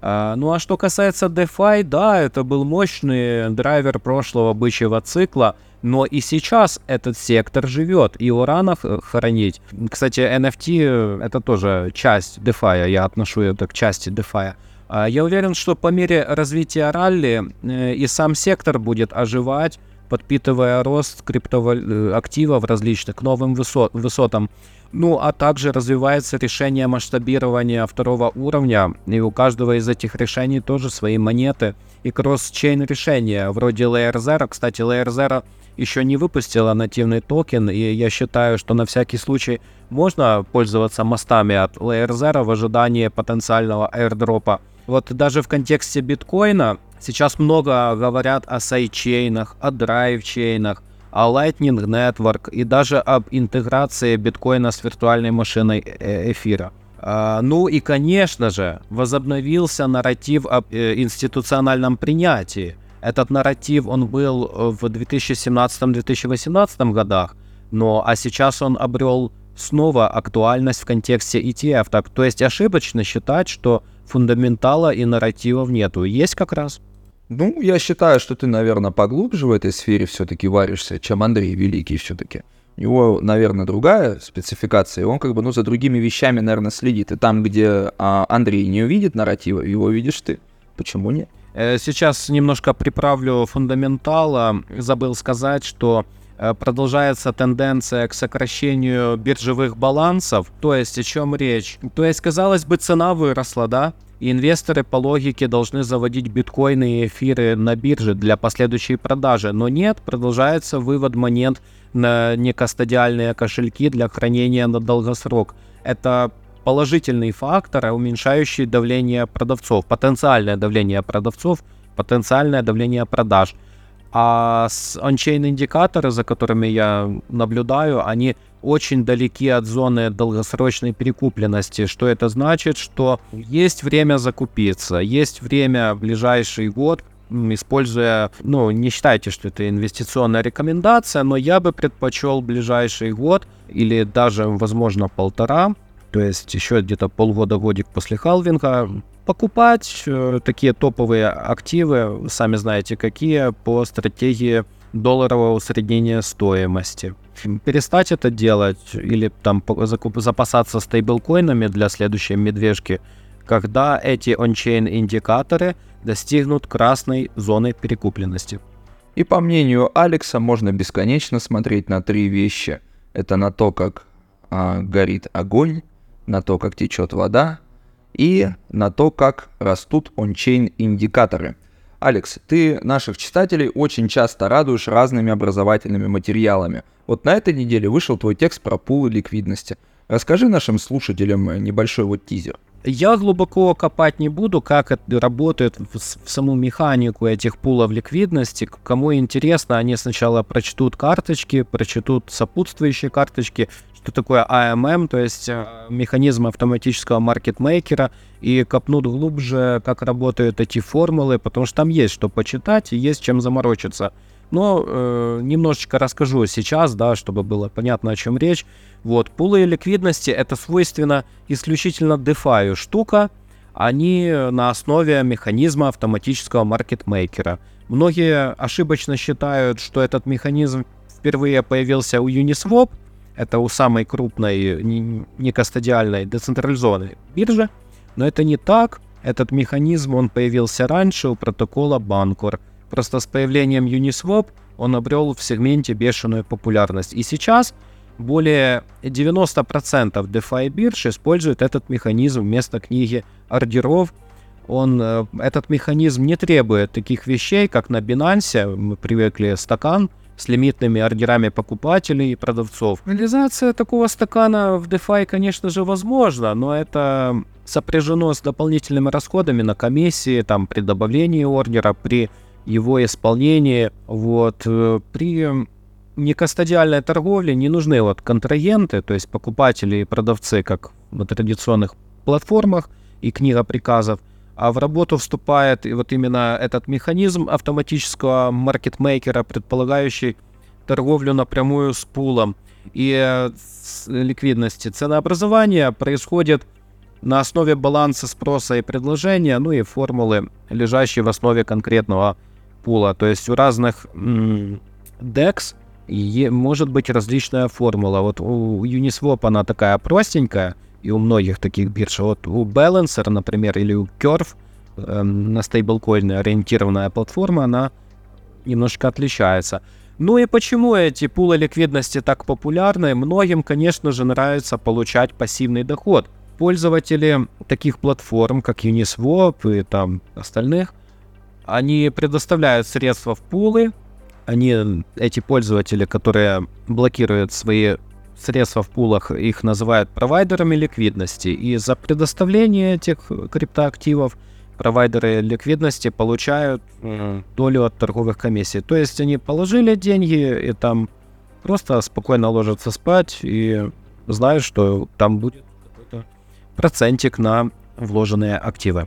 А, ну а что касается DeFi, да, это был мощный драйвер прошлого бычьего цикла, но и сейчас этот сектор живет, и уранов э, хоронить. Кстати, NFT э, это тоже часть DeFi, я отношу это к части DeFi. А, я уверен, что по мере развития ралли э, и сам сектор будет оживать, подпитывая рост криптоактивов различных к новым высот, высотам. Ну, а также развивается решение масштабирования второго уровня, и у каждого из этих решений тоже свои монеты и cross-chain решения, вроде Layer Zero. Кстати, Layer Zero еще не выпустила нативный токен, и я считаю, что на всякий случай можно пользоваться мостами от Layer Zero в ожидании потенциального airdrop а. Вот даже в контексте биткоина сейчас много говорят о сайдчейнах, о драйвчейнах, Lightning Network и даже об интеграции биткоина с виртуальной машиной э, эфира. А, ну и, конечно же, возобновился нарратив об э, институциональном принятии. Этот нарратив, он был э, в 2017-2018 годах, но а сейчас он обрел снова актуальность в контексте ETF. Так, то есть ошибочно считать, что фундаментала и нарративов нету. Есть как раз. Ну, я считаю, что ты, наверное, поглубже в этой сфере все-таки варишься, чем Андрей Великий все-таки. У него, наверное, другая спецификация, и он как бы, ну, за другими вещами, наверное, следит. И там, где а, Андрей не увидит нарратива, его видишь ты. Почему нет? Э, сейчас немножко приправлю фундаментала. Забыл сказать, что э, продолжается тенденция к сокращению биржевых балансов. То есть о чем речь? То есть, казалось бы, цена выросла, да? Инвесторы по логике должны заводить биткоины и эфиры на бирже для последующей продажи. Но нет, продолжается вывод монет на некастодиальные кошельки для хранения на долгосрок. Это положительный фактор, уменьшающий давление продавцов, потенциальное давление продавцов, потенциальное давление продаж. А с ончейн индикаторы, за которыми я наблюдаю, они очень далеки от зоны долгосрочной перекупленности. Что это значит? Что есть время закупиться, есть время ближайший год используя, ну, не считайте, что это инвестиционная рекомендация, но я бы предпочел ближайший год или даже, возможно, полтора то есть еще где-то полгода-годик после халвинга, покупать э, такие топовые активы, сами знаете какие, по стратегии долларового усреднения стоимости. Перестать это делать или там закуп, запасаться стейблкоинами для следующей медвежки, когда эти ончейн индикаторы достигнут красной зоны перекупленности. И по мнению Алекса, можно бесконечно смотреть на три вещи. Это на то, как а, горит огонь, на то, как течет вода, и на то, как растут ончейн индикаторы. Алекс, ты наших читателей очень часто радуешь разными образовательными материалами. Вот на этой неделе вышел твой текст про пулы ликвидности. Расскажи нашим слушателям небольшой вот тизер. Я глубоко копать не буду, как это работает в, в саму механику этих пулов ликвидности. Кому интересно, они сначала прочтут карточки, прочтут сопутствующие карточки, что такое AMM, то есть э, механизм автоматического маркетмейкера, и копнут глубже, как работают эти формулы, потому что там есть что почитать и есть чем заморочиться. Но э, немножечко расскажу сейчас, да, чтобы было понятно, о чем речь. Вот, пулы ликвидности это свойственно исключительно DeFi штука. Они на основе механизма автоматического маркетмейкера. Многие ошибочно считают, что этот механизм впервые появился у Uniswap, это у самой крупной некостадиальной децентрализованной биржи, но это не так. Этот механизм, он появился раньше у протокола Bancor. Просто с появлением Uniswap он обрел в сегменте бешеную популярность. И сейчас более 90% DeFi бирж используют этот механизм вместо книги ордеров. Он, э, этот механизм не требует таких вещей, как на Binance. Мы привыкли стакан с лимитными ордерами покупателей и продавцов. Реализация такого стакана в DeFi, конечно же, возможна, но это сопряжено с дополнительными расходами на комиссии, там, при добавлении ордера, при его исполнении. Вот, э, при некостадиальной торговле не нужны вот контрагенты, то есть покупатели и продавцы, как на традиционных платформах и книга приказов, а в работу вступает и вот именно этот механизм автоматического маркетмейкера, предполагающий торговлю напрямую с пулом и э, с ликвидности. Ценообразование происходит на основе баланса спроса и предложения, ну и формулы, лежащей в основе конкретного пула. То есть у разных DEX может быть различная формула. Вот у Uniswap она такая простенькая, и у многих таких бирж. Вот у Balancer, например, или у Curve э, на стейблкоины ориентированная платформа, она немножко отличается. Ну и почему эти пулы ликвидности так популярны? Многим, конечно же, нравится получать пассивный доход. Пользователи таких платформ, как Uniswap и там остальных, они предоставляют средства в пулы, они, эти пользователи, которые блокируют свои средства в пулах, их называют провайдерами ликвидности. И за предоставление этих криптоактивов провайдеры ликвидности получают долю от торговых комиссий. То есть они положили деньги и там просто спокойно ложатся спать и знают, что там будет какой-то процентик на вложенные активы.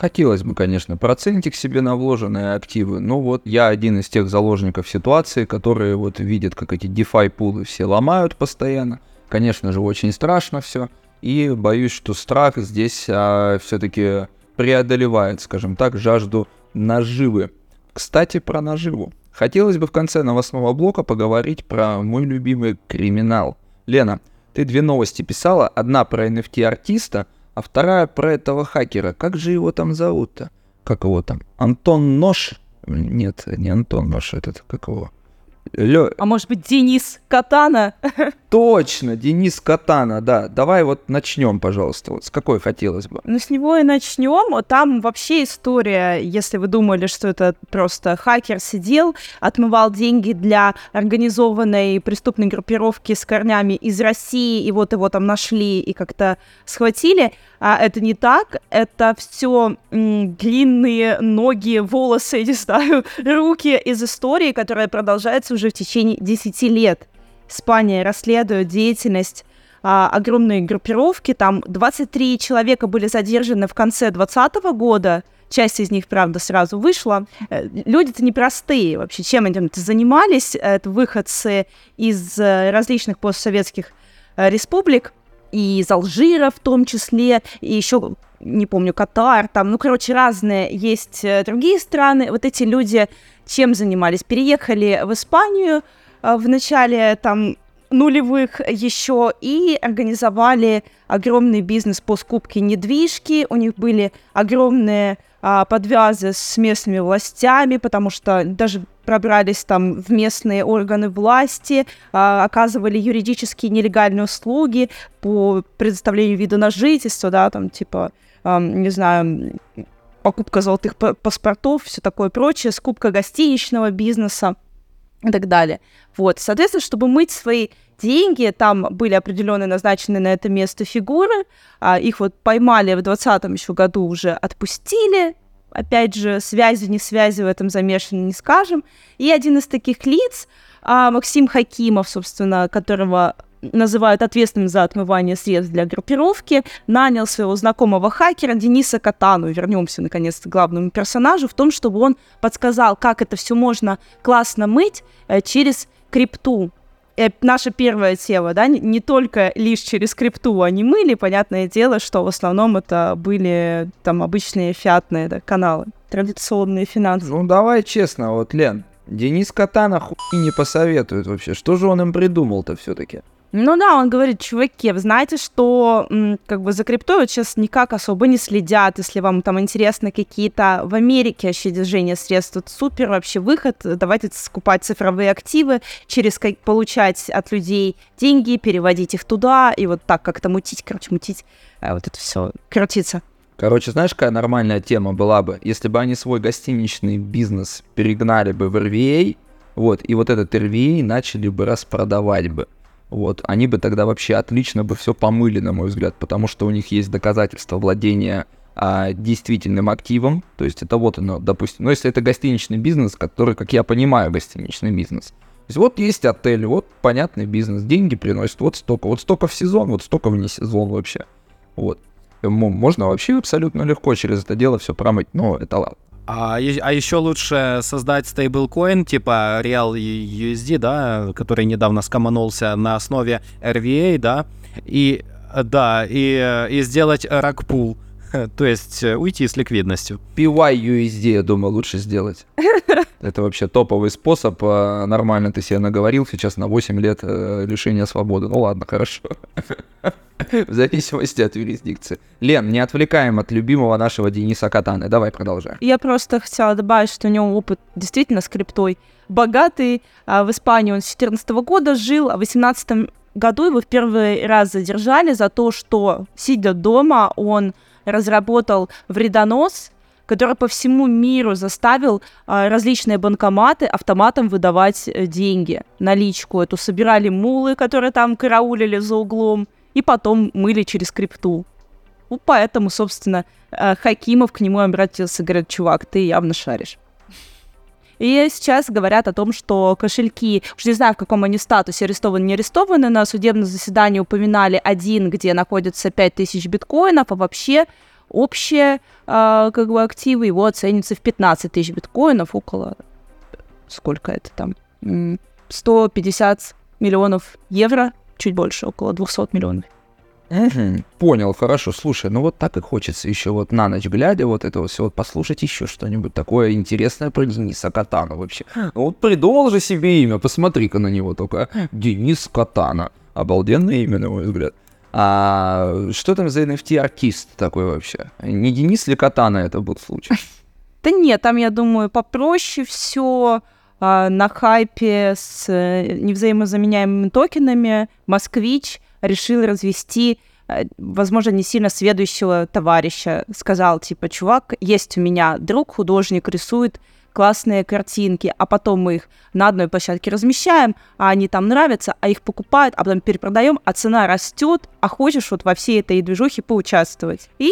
Хотелось бы, конечно, процентик себе на вложенные активы, но вот я один из тех заложников ситуации, которые вот видят, как эти DeFi пулы все ломают постоянно. Конечно же, очень страшно все. И боюсь, что страх здесь а, все-таки преодолевает, скажем так, жажду наживы. Кстати, про наживу. Хотелось бы в конце новостного блока поговорить про мой любимый криминал. Лена, ты две новости писала. Одна про NFT-артиста – а вторая про этого хакера. Как же его там зовут-то? Как его там? Антон Нож? Нет, не Антон Нож, этот как его? Лё... А может быть, Денис Катана? Точно, Денис Катана, да. Давай вот начнем, пожалуйста. Вот с какой хотелось бы? Ну, с него и начнем. Там вообще история, если вы думали, что это просто хакер сидел, отмывал деньги для организованной преступной группировки с корнями из России, и вот его там нашли и как-то схватили. А это не так. Это все длинные ноги, волосы, не знаю, руки из истории, которая продолжается уже в течение 10 лет. Испания расследует деятельность а, огромной группировки. Там 23 человека были задержаны в конце 2020 года. Часть из них, правда, сразу вышла. Э, люди-то непростые вообще. Чем они занимались? Это выходцы из э, различных постсоветских э, республик и из Алжира в том числе, и еще, не помню, Катар, там, ну, короче, разные есть другие страны. Вот эти люди чем занимались? Переехали в Испанию в начале там нулевых еще и организовали огромный бизнес по скупке недвижки. У них были огромные а, подвязы с местными властями, потому что даже пробрались там в местные органы власти, а, оказывали юридические нелегальные услуги по предоставлению вида на жительство, да, там типа, не знаю, покупка золотых паспортов, все такое прочее, скупка гостиничного бизнеса и так далее. Вот, соответственно, чтобы мыть свои деньги, там были определенные назначенные на это место фигуры, а, их вот поймали в 2020 еще году уже отпустили, опять же, связи, не связи в этом замешаны, не скажем. И один из таких лиц, а, Максим Хакимов, собственно, которого называют ответственным за отмывание средств для группировки, нанял своего знакомого хакера Дениса Катану. Вернемся, наконец-то, к главному персонажу в том, чтобы он подсказал, как это все можно классно мыть э, через крипту. Э, наша первая тема, да, не, только лишь через крипту они мыли, понятное дело, что в основном это были там обычные фиатные да, каналы, традиционные финансы. Ну, давай честно, вот, Лен, Денис Катана хуй не посоветует вообще. Что же он им придумал-то все-таки? Ну да, он говорит, чуваки, вы знаете, что как бы за криптой вот сейчас никак особо не следят, если вам там интересны какие-то в Америке вообще движения средств, тут супер вообще выход, давайте скупать цифровые активы, через как получать от людей деньги, переводить их туда, и вот так как-то мутить, короче, мутить, а вот это все крутиться. Короче, знаешь, какая нормальная тема была бы, если бы они свой гостиничный бизнес перегнали бы в RVA, вот, и вот этот RVA начали бы распродавать бы. Вот, они бы тогда вообще отлично бы все помыли, на мой взгляд, потому что у них есть доказательства владения а, действительным активом, то есть это вот оно, допустим, ну если это гостиничный бизнес, который, как я понимаю, гостиничный бизнес, то есть вот есть отель, вот понятный бизнес, деньги приносит, вот столько, вот столько в сезон, вот столько вне сезон вообще, вот. Можно вообще абсолютно легко через это дело все промыть, но это ладно. А, а еще лучше создать стейблкоин типа Real USD, да, который недавно скоманулся на основе RVA, да, и да, и, и сделать ракпул, то есть э, уйти с ликвидностью. PYUSD, я думаю, лучше сделать. Это вообще топовый способ. А, нормально ты себе наговорил сейчас на 8 лет э, лишения свободы. Ну ладно, хорошо. В зависимости от юрисдикции. Лен, не отвлекаем от любимого нашего Дениса Катаны. Давай продолжаем. Я просто хотела добавить, что у него опыт действительно с криптой богатый. А в Испании он с 2014 года жил, а в 2018 году его в первый раз задержали за то, что, сидя дома, он разработал вредонос, который по всему миру заставил а, различные банкоматы автоматом выдавать э, деньги, наличку. Эту собирали мулы, которые там караулили за углом, и потом мыли через крипту. Поэтому, собственно, э, Хакимов к нему обратился, говорит, чувак, ты явно шаришь. И сейчас говорят о том, что кошельки, уж не знаю, в каком они статусе, арестованы, не арестованы, на судебном заседании упоминали один, где находится 5000 биткоинов, а вообще общие э, как бы активы его оценятся в 15 тысяч биткоинов, около, сколько это там, 150 миллионов евро, чуть больше, около 200 миллионов. Угу, понял, хорошо. Слушай, ну вот так и хочется еще вот на ночь глядя вот это вот все вот послушать еще что-нибудь такое интересное про Дениса Катана вообще. Ну вот придумал же себе имя, посмотри-ка на него только. Денис Катана. Обалденное имя, на мой взгляд. А что там за NFT-артист такой вообще? Не Денис ли Катана это был случай? Да нет, там, я думаю, попроще все а, на хайпе с э, невзаимозаменяемыми токенами. Москвич решил развести э, возможно, не сильно следующего товарища. Сказал, типа, чувак, есть у меня друг, художник, рисует классные картинки, а потом мы их на одной площадке размещаем, а они там нравятся, а их покупают, а потом перепродаем, а цена растет, а хочешь вот во всей этой движухе поучаствовать. И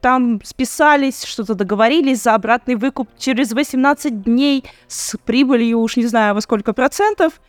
там списались, что-то договорились за обратный выкуп через 18 дней с прибылью уж не знаю во сколько процентов.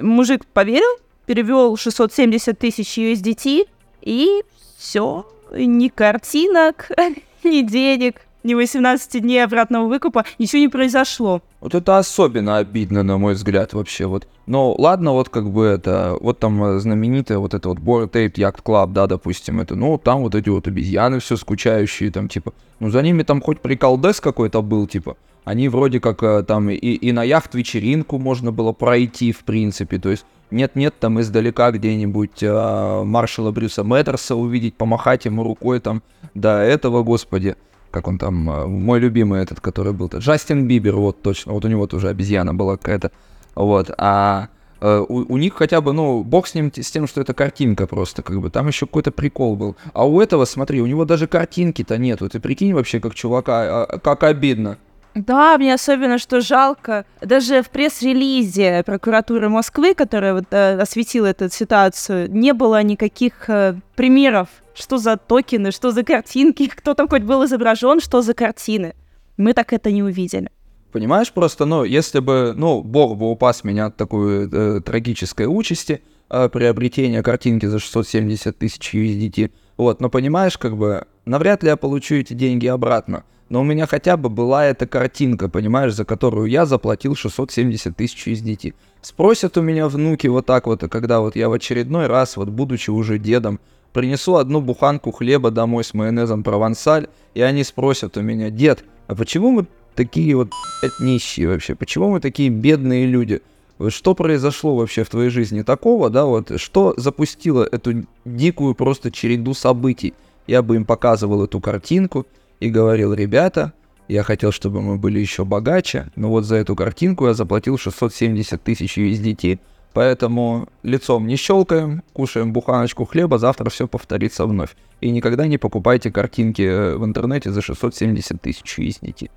Мужик поверил, перевел 670 тысяч USDT, и все, ни картинок, ни денег, ни 18 дней обратного выкупа, ничего не произошло. Вот это особенно обидно, на мой взгляд, вообще вот. Но ладно, вот как бы это, вот там э, знаменитая вот это вот Bored Ape Yacht Club, да, допустим, это, ну, там вот эти вот обезьяны все скучающие, там, типа, ну, за ними там хоть приколдес какой-то был, типа, они вроде как э, там и, и на яхт-вечеринку можно было пройти, в принципе, то есть нет-нет, там издалека где-нибудь э, маршала Брюса Мэттерса увидеть, помахать ему рукой там до этого, господи, как он там, э, мой любимый этот, который был, Джастин Бибер, вот точно, вот у него тоже обезьяна была какая-то, вот, а э, у, у них хотя бы, ну, бог с ним, с тем, что это картинка просто, как бы, там еще какой-то прикол был, а у этого, смотри, у него даже картинки-то нету, ты прикинь вообще, как чувака, а, как обидно. Да, мне особенно что жалко. Даже в пресс-релизе прокуратуры Москвы, которая вот, э, осветила эту ситуацию, не было никаких э, примеров, что за токены, что за картинки, кто там хоть был изображен, что за картины. Мы так это не увидели. Понимаешь, просто, ну, если бы, ну, Бог бы упас меня от такой э, трагической участи, э, приобретения картинки за 670 тысяч USDT. Вот, но понимаешь, как бы, навряд ли я получу эти деньги обратно. Но у меня хотя бы была эта картинка, понимаешь, за которую я заплатил 670 тысяч USDT. Спросят у меня внуки вот так вот, когда вот я в очередной раз, вот будучи уже дедом, принесу одну буханку хлеба домой с майонезом провансаль, и они спросят у меня, дед, а почему мы такие вот блядь, нищие вообще? Почему мы такие бедные люди? Что произошло вообще в твоей жизни такого, да, вот, что запустило эту дикую просто череду событий? Я бы им показывал эту картинку и говорил, ребята, я хотел, чтобы мы были еще богаче, но вот за эту картинку я заплатил 670 тысяч USDT. Поэтому лицом не щелкаем, кушаем буханочку хлеба, завтра все повторится вновь. И никогда не покупайте картинки э, в интернете за 670 тысяч USDT.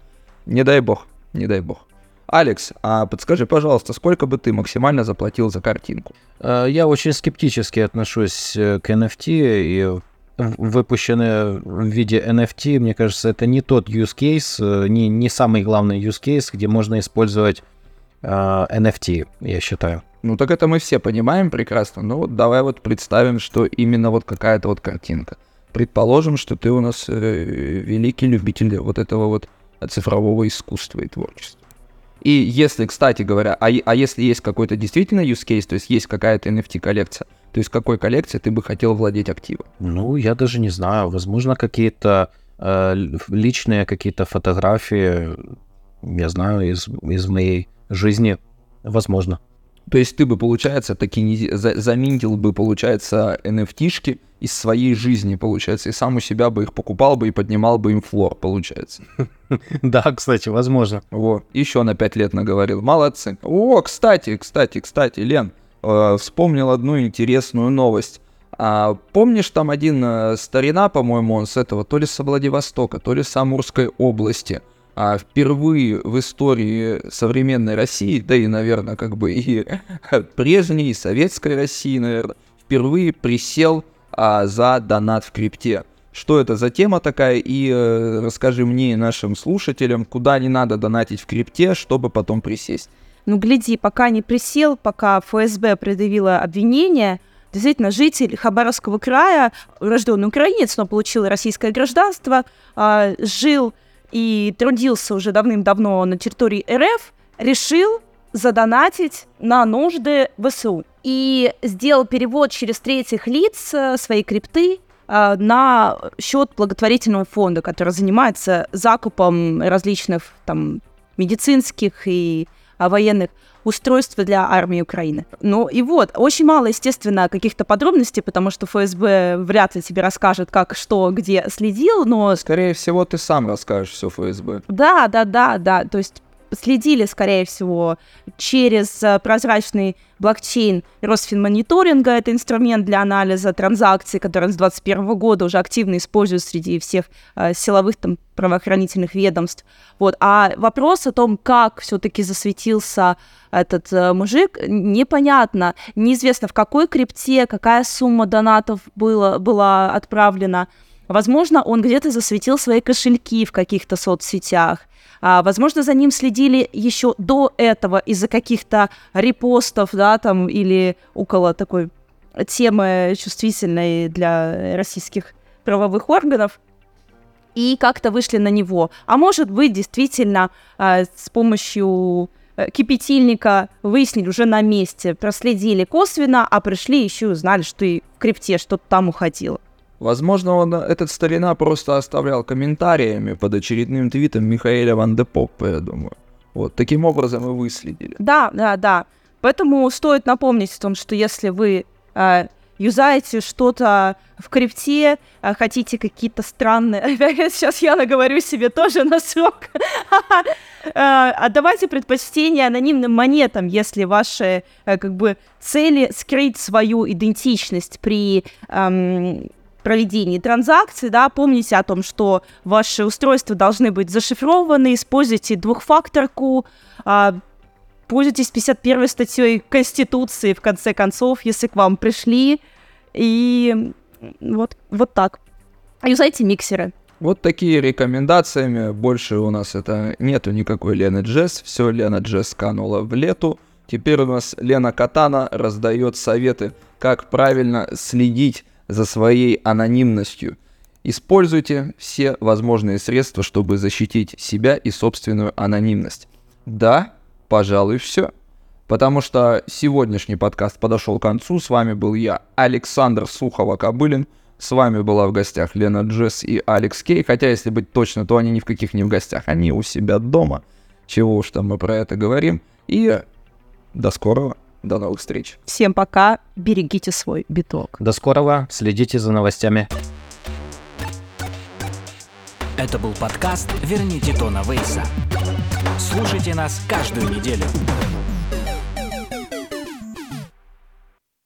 Не дай бог, не дай бог. Алекс, а подскажи, пожалуйста, сколько бы ты максимально заплатил за картинку? Э, Я очень скептически отношусь э, к NFT, и выпущенные в виде NFT, мне кажется, это не тот use case, не, не самый главный use case, где можно использовать NFT, я считаю. Ну так это мы все понимаем прекрасно. Ну вот давай вот представим, что именно вот какая-то вот картинка. Предположим, что ты у нас э, великий любитель вот этого вот цифрового искусства и творчества. И если, кстати говоря, а, а если есть какой-то действительно use case, то есть есть какая-то NFT-коллекция, то есть какой коллекции ты бы хотел владеть активом? Ну, я даже не знаю, возможно, какие-то э, личные какие-то фотографии, я знаю, из, из моей жизни, возможно. То есть ты бы, получается, таки не, за- заминтил бы, получается, NFT-шки из своей жизни, получается, и сам у себя бы их покупал бы и поднимал бы им флор, получается. Да, кстати, возможно. Во, еще на пять лет наговорил. Молодцы. О, кстати, кстати, кстати, Лен, э, вспомнил одну интересную новость. А, помнишь, там один э, старина, по-моему, он с этого, то ли с Владивостока, то ли с Амурской области, а, впервые в истории современной России, да и, наверное, как бы и прежней, и советской России, наверное, впервые присел а, за донат в крипте. Что это за тема такая? И э, расскажи мне и нашим слушателям, куда не надо донатить в крипте, чтобы потом присесть. Ну, гляди, пока не присел, пока ФСБ предъявила обвинение, действительно, житель Хабаровского края, рожденный украинец, но получил российское гражданство, а, жил и трудился уже давным-давно на территории РФ, решил задонатить на нужды ВСУ. И сделал перевод через третьих лиц э, своей крипты э, на счет благотворительного фонда, который занимается закупом различных там медицинских и а, военных устройств для армии Украины. Ну и вот, очень мало, естественно, каких-то подробностей, потому что ФСБ вряд ли тебе расскажет, как, что, где следил, но Скорее всего, ты сам расскажешь все ФСБ. да, да, да, да, то есть следили, скорее всего, через э, прозрачный блокчейн Росфинмониторинга. Это инструмент для анализа транзакций, который с 2021 года уже активно используют среди всех э, силовых там, правоохранительных ведомств. Вот. А вопрос о том, как все-таки засветился этот э, мужик, непонятно. Неизвестно, в какой крипте, какая сумма донатов было, была отправлена. Возможно, он где-то засветил свои кошельки в каких-то соцсетях. А, возможно, за ним следили еще до этого из-за каких-то репостов, да, там, или около такой темы чувствительной для российских правовых органов и как-то вышли на него. А может быть, действительно, а, с помощью э, кипятильника выяснили уже на месте, проследили косвенно, а пришли еще и узнали, что и в крипте что-то там уходило. Возможно, он, этот старина просто оставлял комментариями под очередным твитом Михаэля Ван де Поппа, я думаю. Вот, таким образом и выследили. Да, да, да. Поэтому стоит напомнить о том, что если вы э, юзаете что-то в крипте, э, хотите какие-то странные... Сейчас я наговорю себе тоже на срок. Э, Отдавайте предпочтение анонимным монетам, если ваши э, как бы цели скрыть свою идентичность при эм, проведении транзакций, да, помните о том, что ваши устройства должны быть зашифрованы, используйте двухфакторку, а, пользуйтесь 51 статьей Конституции, в конце концов, если к вам пришли, и вот, вот так. Юзайте миксеры. Вот такие рекомендациями. Больше у нас это нету никакой Лены Джесс. Все, Лена Джесс канула в лету. Теперь у нас Лена Катана раздает советы, как правильно следить за своей анонимностью. Используйте все возможные средства, чтобы защитить себя и собственную анонимность. Да, пожалуй, все. Потому что сегодняшний подкаст подошел к концу. С вами был я, Александр Сухова-Кобылин. С вами была в гостях Лена Джесс и Алекс Кей. Хотя, если быть точно, то они ни в каких не в гостях. Они у себя дома. Чего уж там мы про это говорим. И до скорого. До новых встреч. Всем пока. Берегите свой биток. До скорого. Следите за новостями. Это был подкаст «Верните Тона Вейса». Слушайте нас каждую неделю.